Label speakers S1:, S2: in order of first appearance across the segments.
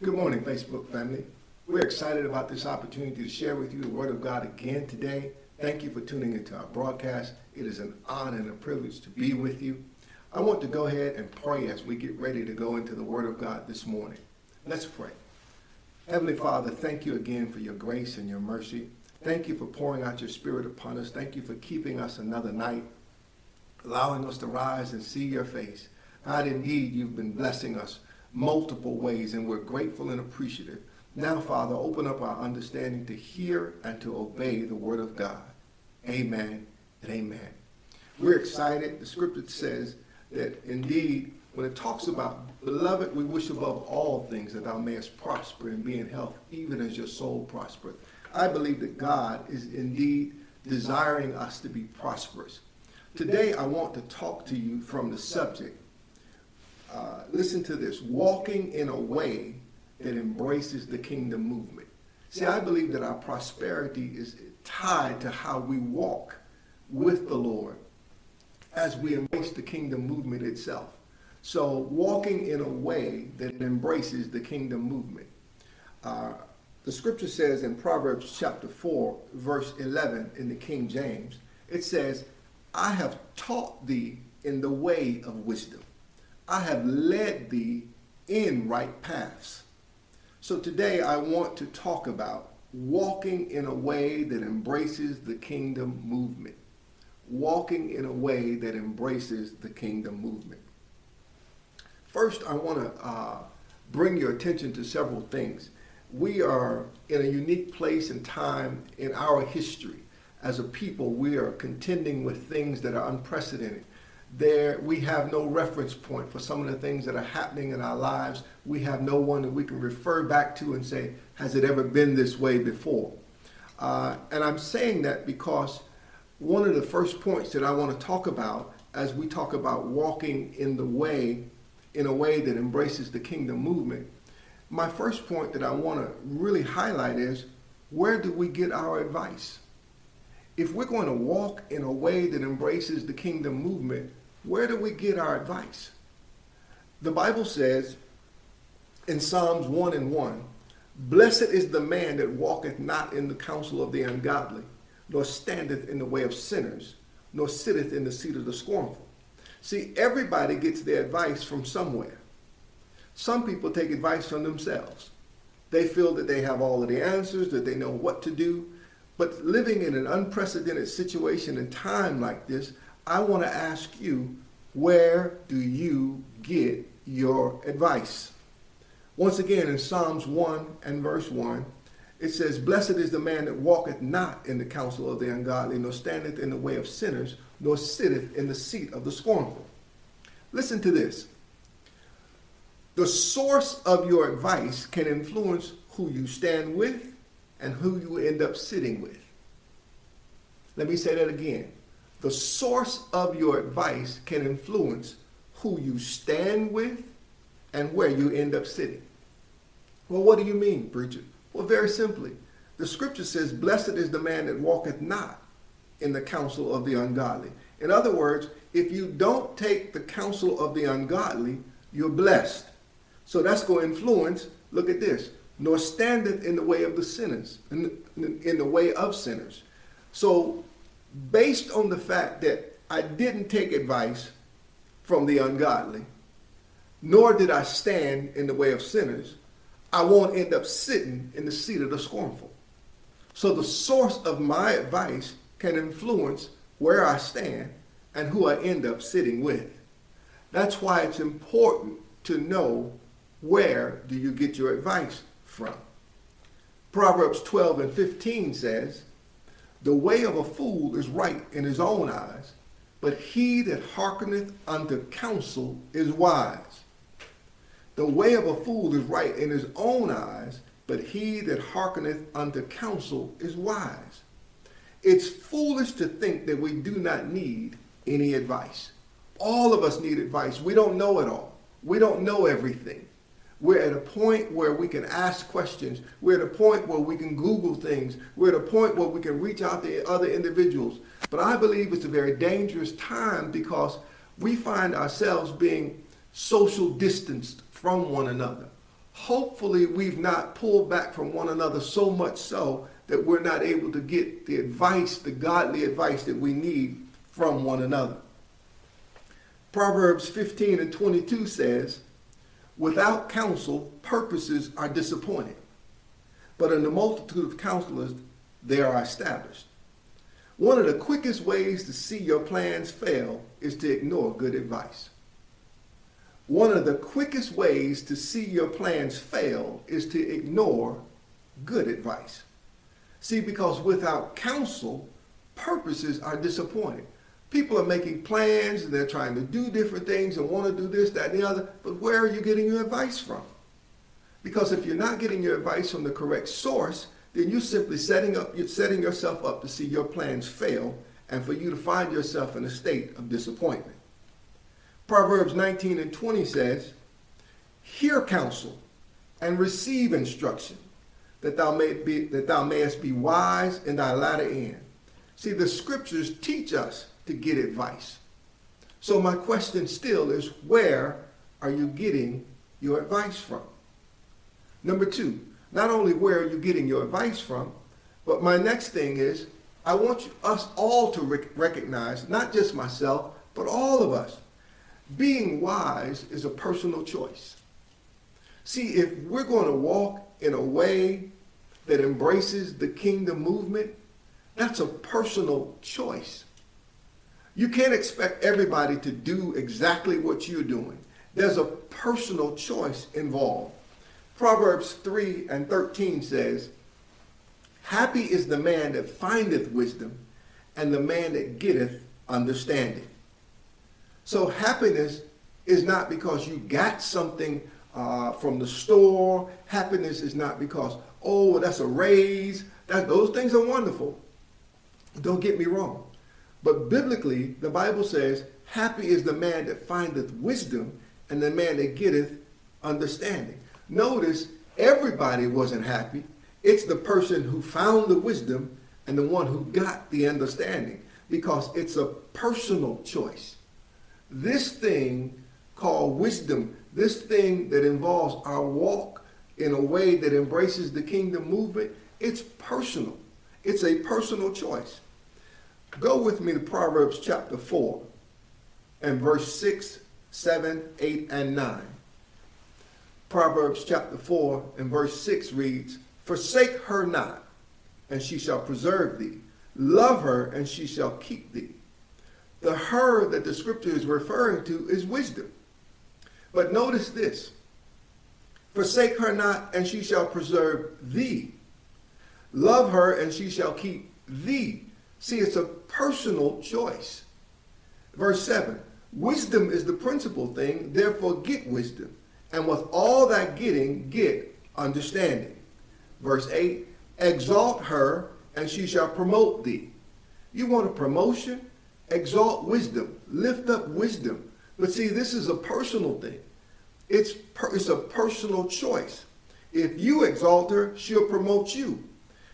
S1: Good morning, Facebook family. We're excited about this opportunity to share with you the Word of God again today. Thank you for tuning into our broadcast. It is an honor and a privilege to be with you. I want to go ahead and pray as we get ready to go into the Word of God this morning. Let's pray. Heavenly Father, thank you again for your grace and your mercy. Thank you for pouring out your Spirit upon us. Thank you for keeping us another night, allowing us to rise and see your face. God, indeed, you've been blessing us multiple ways, and we're grateful and appreciative. Now, Father, open up our understanding to hear and to obey the word of God. Amen and amen. We're excited. The scripture says that indeed, when it talks about, beloved, we wish above all things that thou mayest prosper and be in health, even as your soul prospereth. I believe that God is indeed desiring us to be prosperous. Today, I want to talk to you from the subject uh, listen to this walking in a way that embraces the kingdom movement. See, I believe that our prosperity is tied to how we walk with the Lord as we embrace the kingdom movement itself. So, walking in a way that embraces the kingdom movement. Uh, the scripture says in Proverbs chapter 4, verse 11 in the King James, it says, I have taught thee in the way of wisdom. I have led thee in right paths. So today I want to talk about walking in a way that embraces the kingdom movement. Walking in a way that embraces the kingdom movement. First, I want to uh, bring your attention to several things. We are in a unique place and time in our history. As a people, we are contending with things that are unprecedented there we have no reference point for some of the things that are happening in our lives. We have no one that we can refer back to and say, has it ever been this way before? Uh, and I'm saying that because one of the first points that I want to talk about as we talk about walking in the way, in a way that embraces the kingdom movement, my first point that I want to really highlight is where do we get our advice? If we're going to walk in a way that embraces the kingdom movement, where do we get our advice? The Bible says in Psalms 1 and 1, Blessed is the man that walketh not in the counsel of the ungodly, nor standeth in the way of sinners, nor sitteth in the seat of the scornful. See, everybody gets their advice from somewhere. Some people take advice from themselves. They feel that they have all of the answers, that they know what to do. But living in an unprecedented situation and time like this, I want to ask you, where do you get your advice? Once again, in Psalms 1 and verse 1, it says, Blessed is the man that walketh not in the counsel of the ungodly, nor standeth in the way of sinners, nor sitteth in the seat of the scornful. Listen to this. The source of your advice can influence who you stand with and who you end up sitting with. Let me say that again the source of your advice can influence who you stand with and where you end up sitting. Well, what do you mean, preacher? Well, very simply, the scripture says, Blessed is the man that walketh not in the counsel of the ungodly. In other words, if you don't take the counsel of the ungodly, you're blessed. So that's going to influence, look at this, nor standeth in the way of the sinners, in, in the way of sinners. So based on the fact that I didn't take advice from the ungodly, nor did I stand in the way of sinners, I won't end up sitting in the seat of the scornful. So the source of my advice can influence where I stand and who I end up sitting with. That's why it's important to know where do you get your advice from. Proverbs 12 and 15 says, the way of a fool is right in his own eyes, but he that hearkeneth unto counsel is wise. The way of a fool is right in his own eyes, but he that hearkeneth unto counsel is wise. It's foolish to think that we do not need any advice. All of us need advice. We don't know it all. We don't know everything. We're at a point where we can ask questions. We're at a point where we can Google things. We're at a point where we can reach out to other individuals. But I believe it's a very dangerous time because we find ourselves being social distanced from one another. hopefully we've not pulled back from one another so much so that we're not able to get the advice, the godly advice that we need from one another. Proverbs 15 and 22 says, Without counsel, purposes are disappointed, but in the multitude of counselors, they are established. One of the quickest ways to see your plans fail is to ignore good advice. One of the quickest ways to see your plans fail is to ignore good advice. See, because without counsel, purposes are disappointed. People are making plans and they're trying to do different things and want to do this, that, and the other, but where are you getting your advice from? Because if you're not getting your advice from the correct source, then you're simply setting up you're setting yourself up to see your plans fail and for you to find yourself in a state of disappointment. Proverbs 19 and 20 says, Hear counsel and receive instruction, that thou may be that thou mayest be wise in thy latter end. See, the scriptures teach us to get advice. So my question still is, where are you getting your advice from? Number two, not only where are you getting your advice from, but my next thing is, I want you, us all to rec- recognize, not just myself, but all of us, being wise is a personal choice. See, if we're going to walk in a way that embraces the kingdom movement, that's a personal choice. You can't expect everybody to do exactly what you're doing. There's a personal choice involved. Proverbs 3 and 13 says, Happy is the man that findeth wisdom, and the man that getteth understanding. So happiness is not because you got something uh, from the store. Happiness is not because, oh, that's a raise. That, those things are wonderful. Don't get me wrong. But biblically, the Bible says, Happy is the man that findeth wisdom, and the man that getteth understanding. Notice everybody wasn't happy. It's the person who found the wisdom and the one who got the understanding because it's a personal choice. This thing called wisdom, this thing that involves our walk in a way that embraces the kingdom movement, it's personal. It's a personal choice. Go with me to Proverbs chapter 4 and verse 6, 7, 8, and 9. Proverbs chapter 4 and verse 6 reads, Forsake her not, and she shall preserve thee. Love her, and she shall keep thee. The her that the scripture is referring to is wisdom. But notice this Forsake her not, and she shall preserve thee. Love her, and she shall keep thee. See, it's a personal choice. Verse 7 Wisdom is the principal thing, therefore get wisdom and with all that getting, get understanding. Verse 8 Exalt her, and she shall promote thee. You want a promotion? Exalt wisdom, lift up wisdom. But see, this is a personal thing. It's, per, it's a personal choice. If you exalt her, she'll promote you.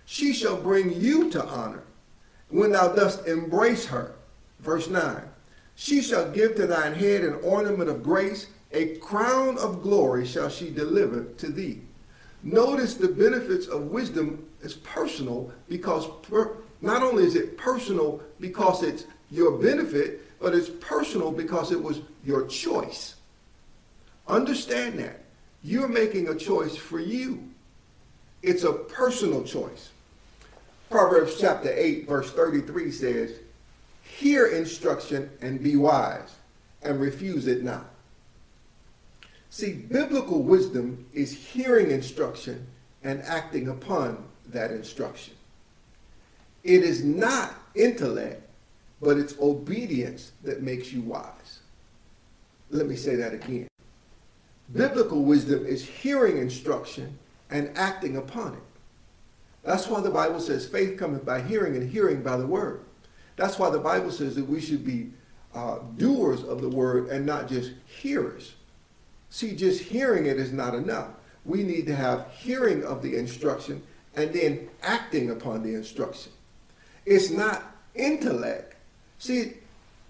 S1: She shall bring you to honor when thou dost embrace her. Verse 9 She shall give to thine head an ornament of grace, a crown of glory shall she deliver to thee. Notice the benefits of wisdom is personal because per, not only is it personal because it's your benefit, but it's personal because it was your choice. Understand that. You're making a choice for you. It's a personal choice. Proverbs chapter 8, verse 33 says, Hear instruction and be wise, and refuse it not. See, biblical wisdom is hearing instruction and acting upon that instruction. It is not intellect, but it's obedience that makes you wise. Let me say that again. Biblical wisdom is hearing instruction and acting upon it. That's why the Bible says faith cometh by hearing and hearing by the word. That's why the Bible says that we should be uh, doers of the word and not just hearers. See, just hearing it is not enough. We need to have hearing of the instruction and then acting upon the instruction. It's not intellect. See,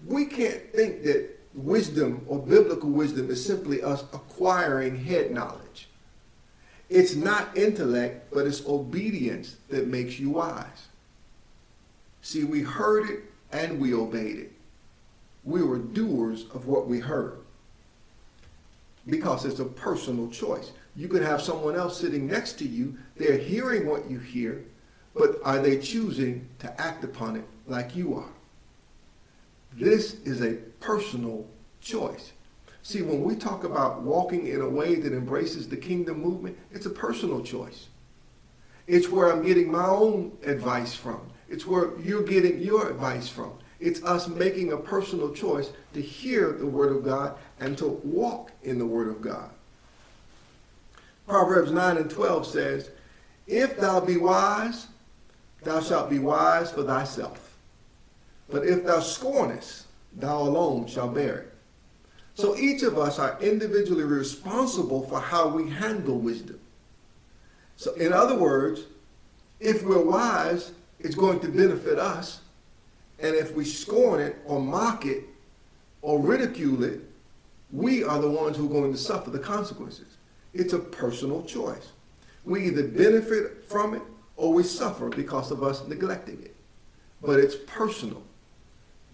S1: we can't think that wisdom or biblical wisdom is simply us acquiring head knowledge. It's not intellect, but it's obedience that makes you wise. See, we heard it and we obeyed it. We were doers of what we heard because it's a personal choice. You could have someone else sitting next to you, they're hearing what you hear, but are they choosing to act upon it like you are? This is a personal choice. See, when we talk about walking in a way that embraces the kingdom movement, it's a personal choice. It's where I'm getting my own advice from. It's where you're getting your advice from. It's us making a personal choice to hear the word of God and to walk in the word of God. Proverbs 9 and 12 says, If thou be wise, thou shalt be wise for thyself. But if thou scornest, thou alone shalt bear it. So each of us are individually responsible for how we handle wisdom. So, in other words, if we're wise, it's going to benefit us. And if we scorn it or mock it or ridicule it, we are the ones who are going to suffer the consequences. It's a personal choice. We either benefit from it or we suffer because of us neglecting it. But it's personal.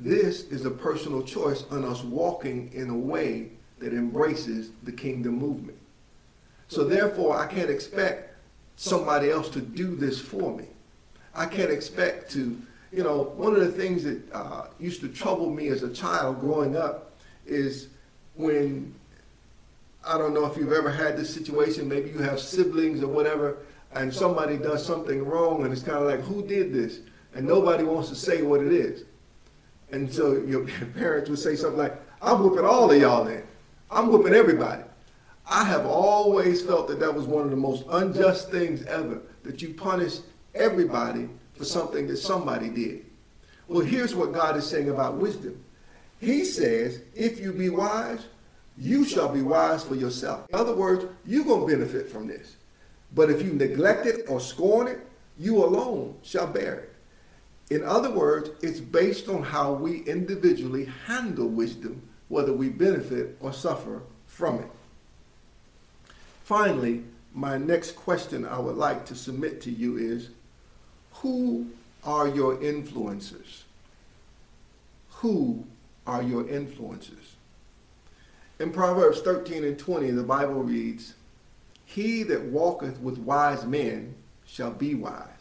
S1: This is a personal choice on us walking in a way that embraces the kingdom movement. So therefore, I can't expect somebody else to do this for me. I can't expect to, you know, one of the things that uh, used to trouble me as a child growing up is when, I don't know if you've ever had this situation, maybe you have siblings or whatever, and somebody does something wrong, and it's kind of like, who did this? And nobody wants to say what it is. And so your parents would say something like, I'm whooping all of y'all in. I'm whooping everybody. I have always felt that that was one of the most unjust things ever, that you punish everybody for something that somebody did. Well, here's what God is saying about wisdom. He says, if you be wise, you shall be wise for yourself. In other words, you're going to benefit from this. But if you neglect it or scorn it, you alone shall bear it. In other words, it's based on how we individually handle wisdom, whether we benefit or suffer from it. Finally, my next question I would like to submit to you is Who are your influencers? Who are your influencers? In Proverbs 13 and 20, the Bible reads, He that walketh with wise men shall be wise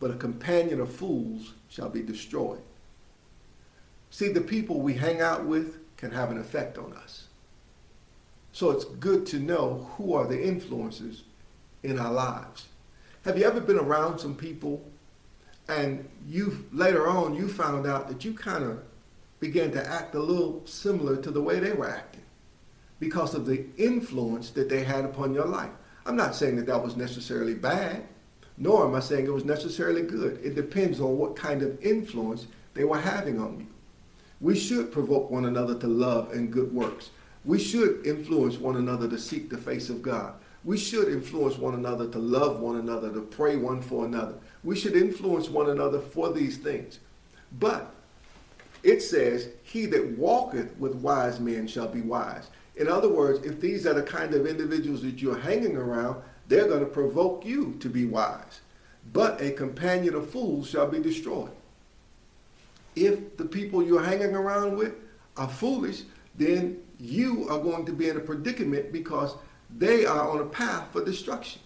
S1: but a companion of fools shall be destroyed. See, the people we hang out with can have an effect on us. So it's good to know who are the influences in our lives. Have you ever been around some people and you later on you found out that you kind of began to act a little similar to the way they were acting because of the influence that they had upon your life? I'm not saying that that was necessarily bad nor am I saying it was necessarily good. It depends on what kind of influence they were having on you. We should provoke one another to love and good works. We should influence one another to seek the face of God. We should influence one another to love one another, to pray one for another. We should influence one another for these things. But it says, He that walketh with wise men shall be wise. In other words, if these are the kind of individuals that you're hanging around, they're going to provoke you to be wise. But a companion of fools shall be destroyed. If the people you're hanging around with are foolish, then you are going to be in a predicament because they are on a path for destruction.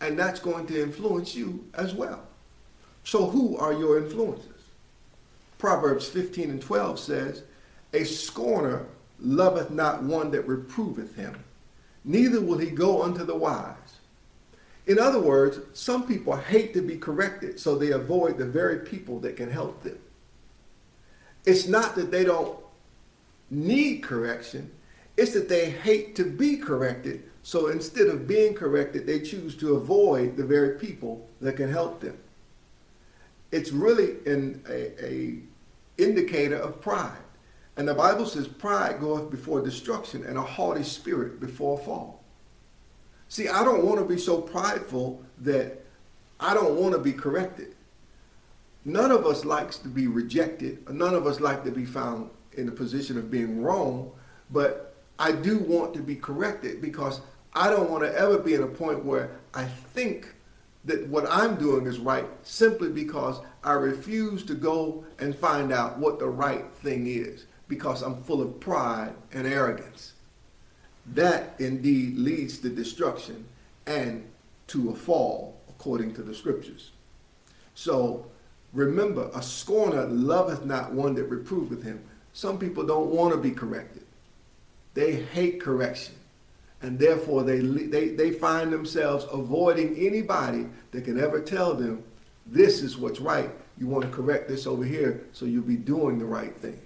S1: And that's going to influence you as well. So who are your influences? Proverbs 15 and 12 says, A scorner loveth not one that reproveth him, neither will he go unto the wise. In other words, some people hate to be corrected, so they avoid the very people that can help them. It's not that they don't need correction, it's that they hate to be corrected, so instead of being corrected, they choose to avoid the very people that can help them. It's really an a, a indicator of pride. And the Bible says pride goeth before destruction and a haughty spirit before fall. See, I don't want to be so prideful that I don't want to be corrected. None of us likes to be rejected. None of us like to be found in a position of being wrong. But I do want to be corrected because I don't want to ever be in a point where I think that what I'm doing is right simply because I refuse to go and find out what the right thing is because I'm full of pride and arrogance. That indeed leads to destruction and to a fall, according to the scriptures. So remember, a scorner loveth not one that reproveth him. Some people don't want to be corrected. They hate correction. And therefore, they, they, they find themselves avoiding anybody that can ever tell them, this is what's right. You want to correct this over here so you'll be doing the right thing.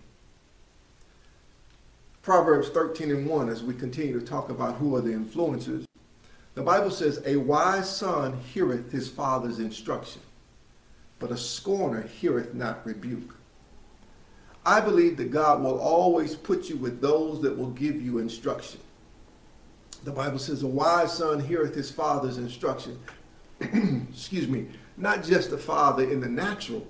S1: Proverbs 13 and 1, as we continue to talk about who are the influencers, the Bible says, A wise son heareth his father's instruction, but a scorner heareth not rebuke. I believe that God will always put you with those that will give you instruction. The Bible says, A wise son heareth his father's instruction. Excuse me, not just the father in the natural,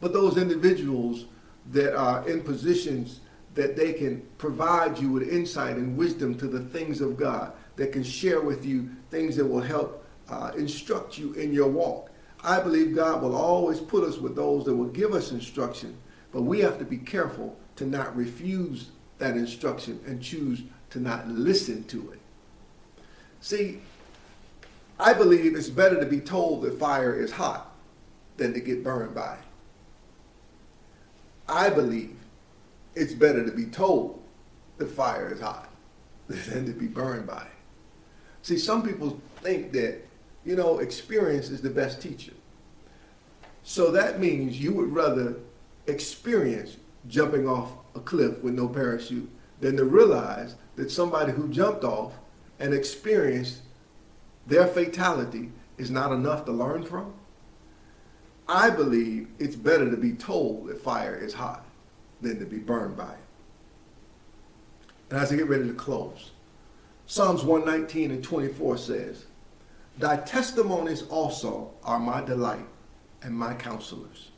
S1: but those individuals that are in positions that they can provide you with insight and wisdom to the things of God that can share with you things that will help uh, instruct you in your walk. I believe God will always put us with those that will give us instruction, but we have to be careful to not refuse that instruction and choose to not listen to it. See, I believe it's better to be told that fire is hot than to get burned by it. I believe it's better to be told the fire is hot than to be burned by it. See, some people think that, you know, experience is the best teacher. So that means you would rather experience jumping off a cliff with no parachute than to realize that somebody who jumped off and experienced their fatality is not enough to learn from. I believe it's better to be told that fire is hot than to be burned by it. And as I get ready to close, Psalms 119 and 24 says, Thy testimonies also are my delight and my counselors.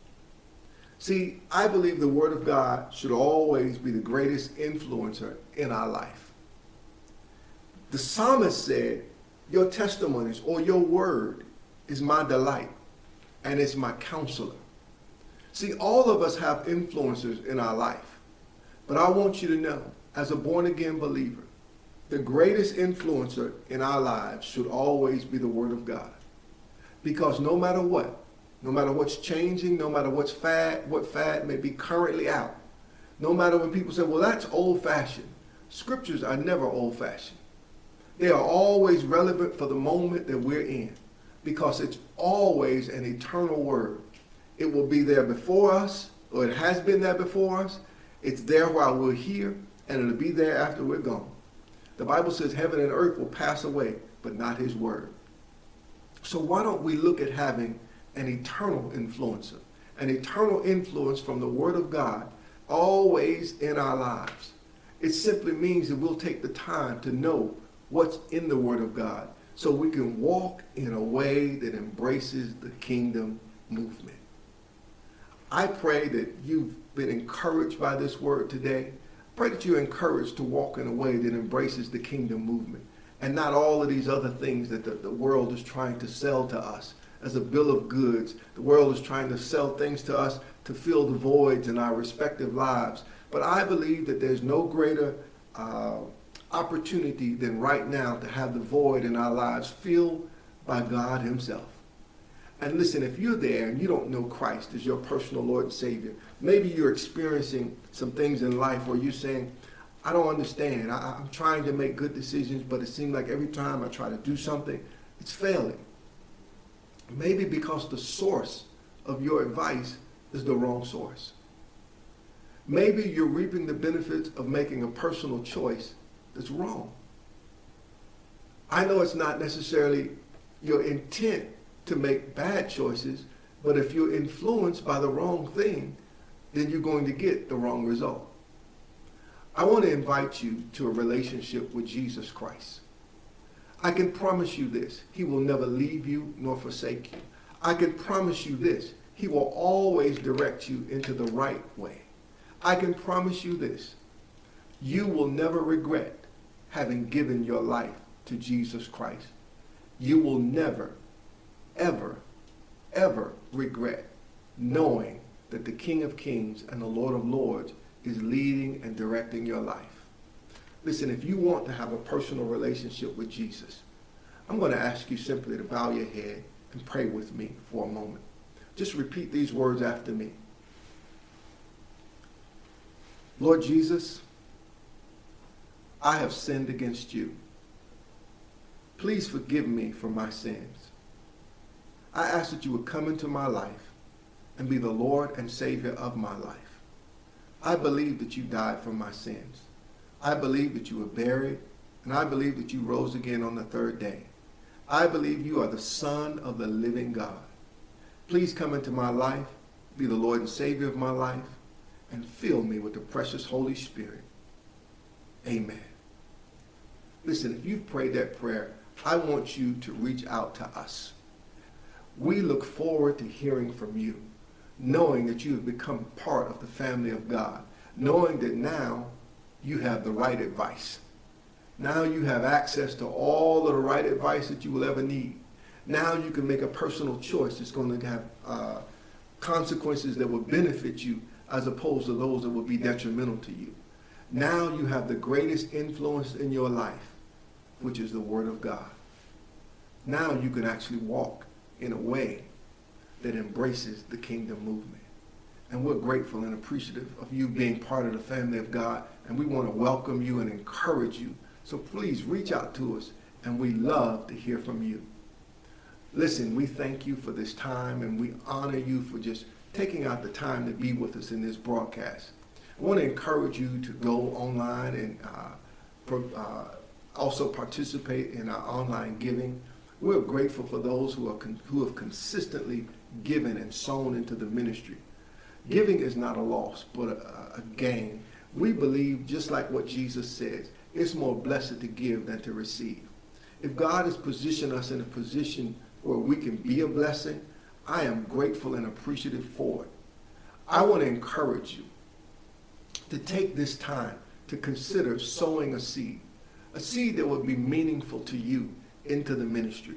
S1: See, I believe the Word of God should always be the greatest influencer in our life. The psalmist said, Your testimonies or your word is my delight and it's my counselor. See, all of us have influencers in our life. But I want you to know, as a born again believer, the greatest influencer in our lives should always be the Word of God. Because no matter what, no matter what's changing, no matter what's fad, what fad may be currently out, no matter when people say, well, that's old fashioned, scriptures are never old fashioned. They are always relevant for the moment that we're in because it's always an eternal word. It will be there before us, or it has been there before us. It's there while we're here, and it'll be there after we're gone. The Bible says heaven and earth will pass away, but not his word. So why don't we look at having an eternal influencer, an eternal influence from the word of God always in our lives? It simply means that we'll take the time to know what's in the word of God so we can walk in a way that embraces the kingdom movement. I pray that you've been encouraged by this word today. I pray that you're encouraged to walk in a way that embraces the kingdom movement and not all of these other things that the, the world is trying to sell to us as a bill of goods. The world is trying to sell things to us to fill the voids in our respective lives. But I believe that there's no greater uh, opportunity than right now to have the void in our lives filled by God Himself. And listen, if you're there and you don't know Christ as your personal Lord and Savior, maybe you're experiencing some things in life where you're saying, I don't understand. I, am trying to make good decisions, but it seems like every time I try to do something, it's failing. Maybe because the source of your advice is the wrong source. Maybe you're reaping the benefits of making a personal choice that's wrong. I know it's not necessarily your intent to make bad choices, but if you're influenced by the wrong thing, then you're going to get the wrong result. I want to invite you to a relationship with Jesus Christ. I can promise you this. He will never leave you nor forsake you. I can promise you this. He will always direct you into the right way. I can promise you this. You will never regret having given your life to Jesus Christ, you will never, ever, ever regret knowing that the King of Kings and the Lord of Lords is leading and directing your life. Listen, if you want to have a personal relationship with Jesus, I'm going to ask you simply to bow your head and pray with me for a moment. Just repeat these words after me. Lord Jesus, I have sinned against you. Please forgive me for my sins. I ask that you would come into my life and be the Lord and Savior of my life. I believe that you died for my sins. I believe that you were buried, and I believe that you rose again on the third day. I believe you are the Son of the living God. Please come into my life, be the Lord and Savior of my life, and fill me with the precious Holy Spirit. Amen. Listen, if you've prayed that prayer, I want you to reach out to us. We look forward to hearing from you, knowing that you have become part of the family of God, knowing that now you have the right advice. Now you have access to all of the right advice that you will ever need. Now you can make a personal choice that's going to have uh, consequences that will benefit you as opposed to those that will be detrimental to you. Now you have the greatest influence in your life, which is the Word of God. Now you can actually walk in a way that embraces the kingdom movement. And we're grateful and appreciative of you being part of the family of God. And we want to welcome you and encourage you. So please reach out to us, and we love to hear from you. Listen, we thank you for this time, and we honor you for just taking out the time to be with us in this broadcast. I want to encourage you to go online and uh, uh, also participate in our online giving. We're grateful for those who, are who have consistently given and sown into the ministry. Giving is not a loss, but a, a gain. We believe, just like what Jesus says, it's more blessed to give than to receive. If God has positioned us in a position where we can be a blessing, I am grateful and appreciative for it. I want to encourage you to take this time to consider sowing a seed, a seed that would be meaningful to you into the ministry.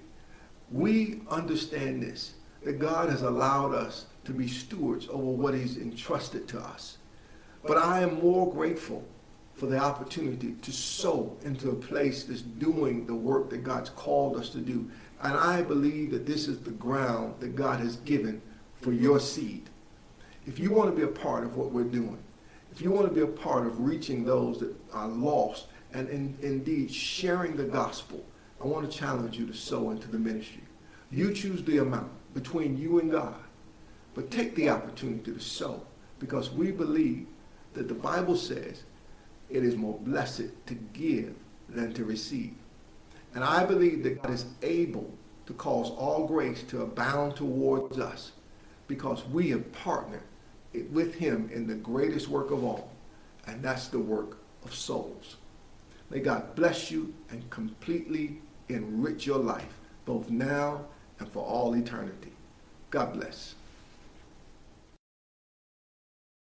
S1: We understand this, that God has allowed us to be stewards over what he's entrusted to us. But I am more grateful for the opportunity to sow into a place that's doing the work that God's called us to do. And I believe that this is the ground that God has given for your seed. If you want to be a part of what we're doing, if you want to be a part of reaching those that are lost and in, indeed sharing the gospel, I want to challenge you to sow into the ministry. You choose the amount between you and God, but take the opportunity to sow because we believe that the Bible says it is more blessed to give than to receive. And I believe that God is able to cause all grace to abound towards us because we have partnered with him in the greatest work of all, and that's the work of souls. May God bless you and completely enrich your life, both now and for all eternity. God bless.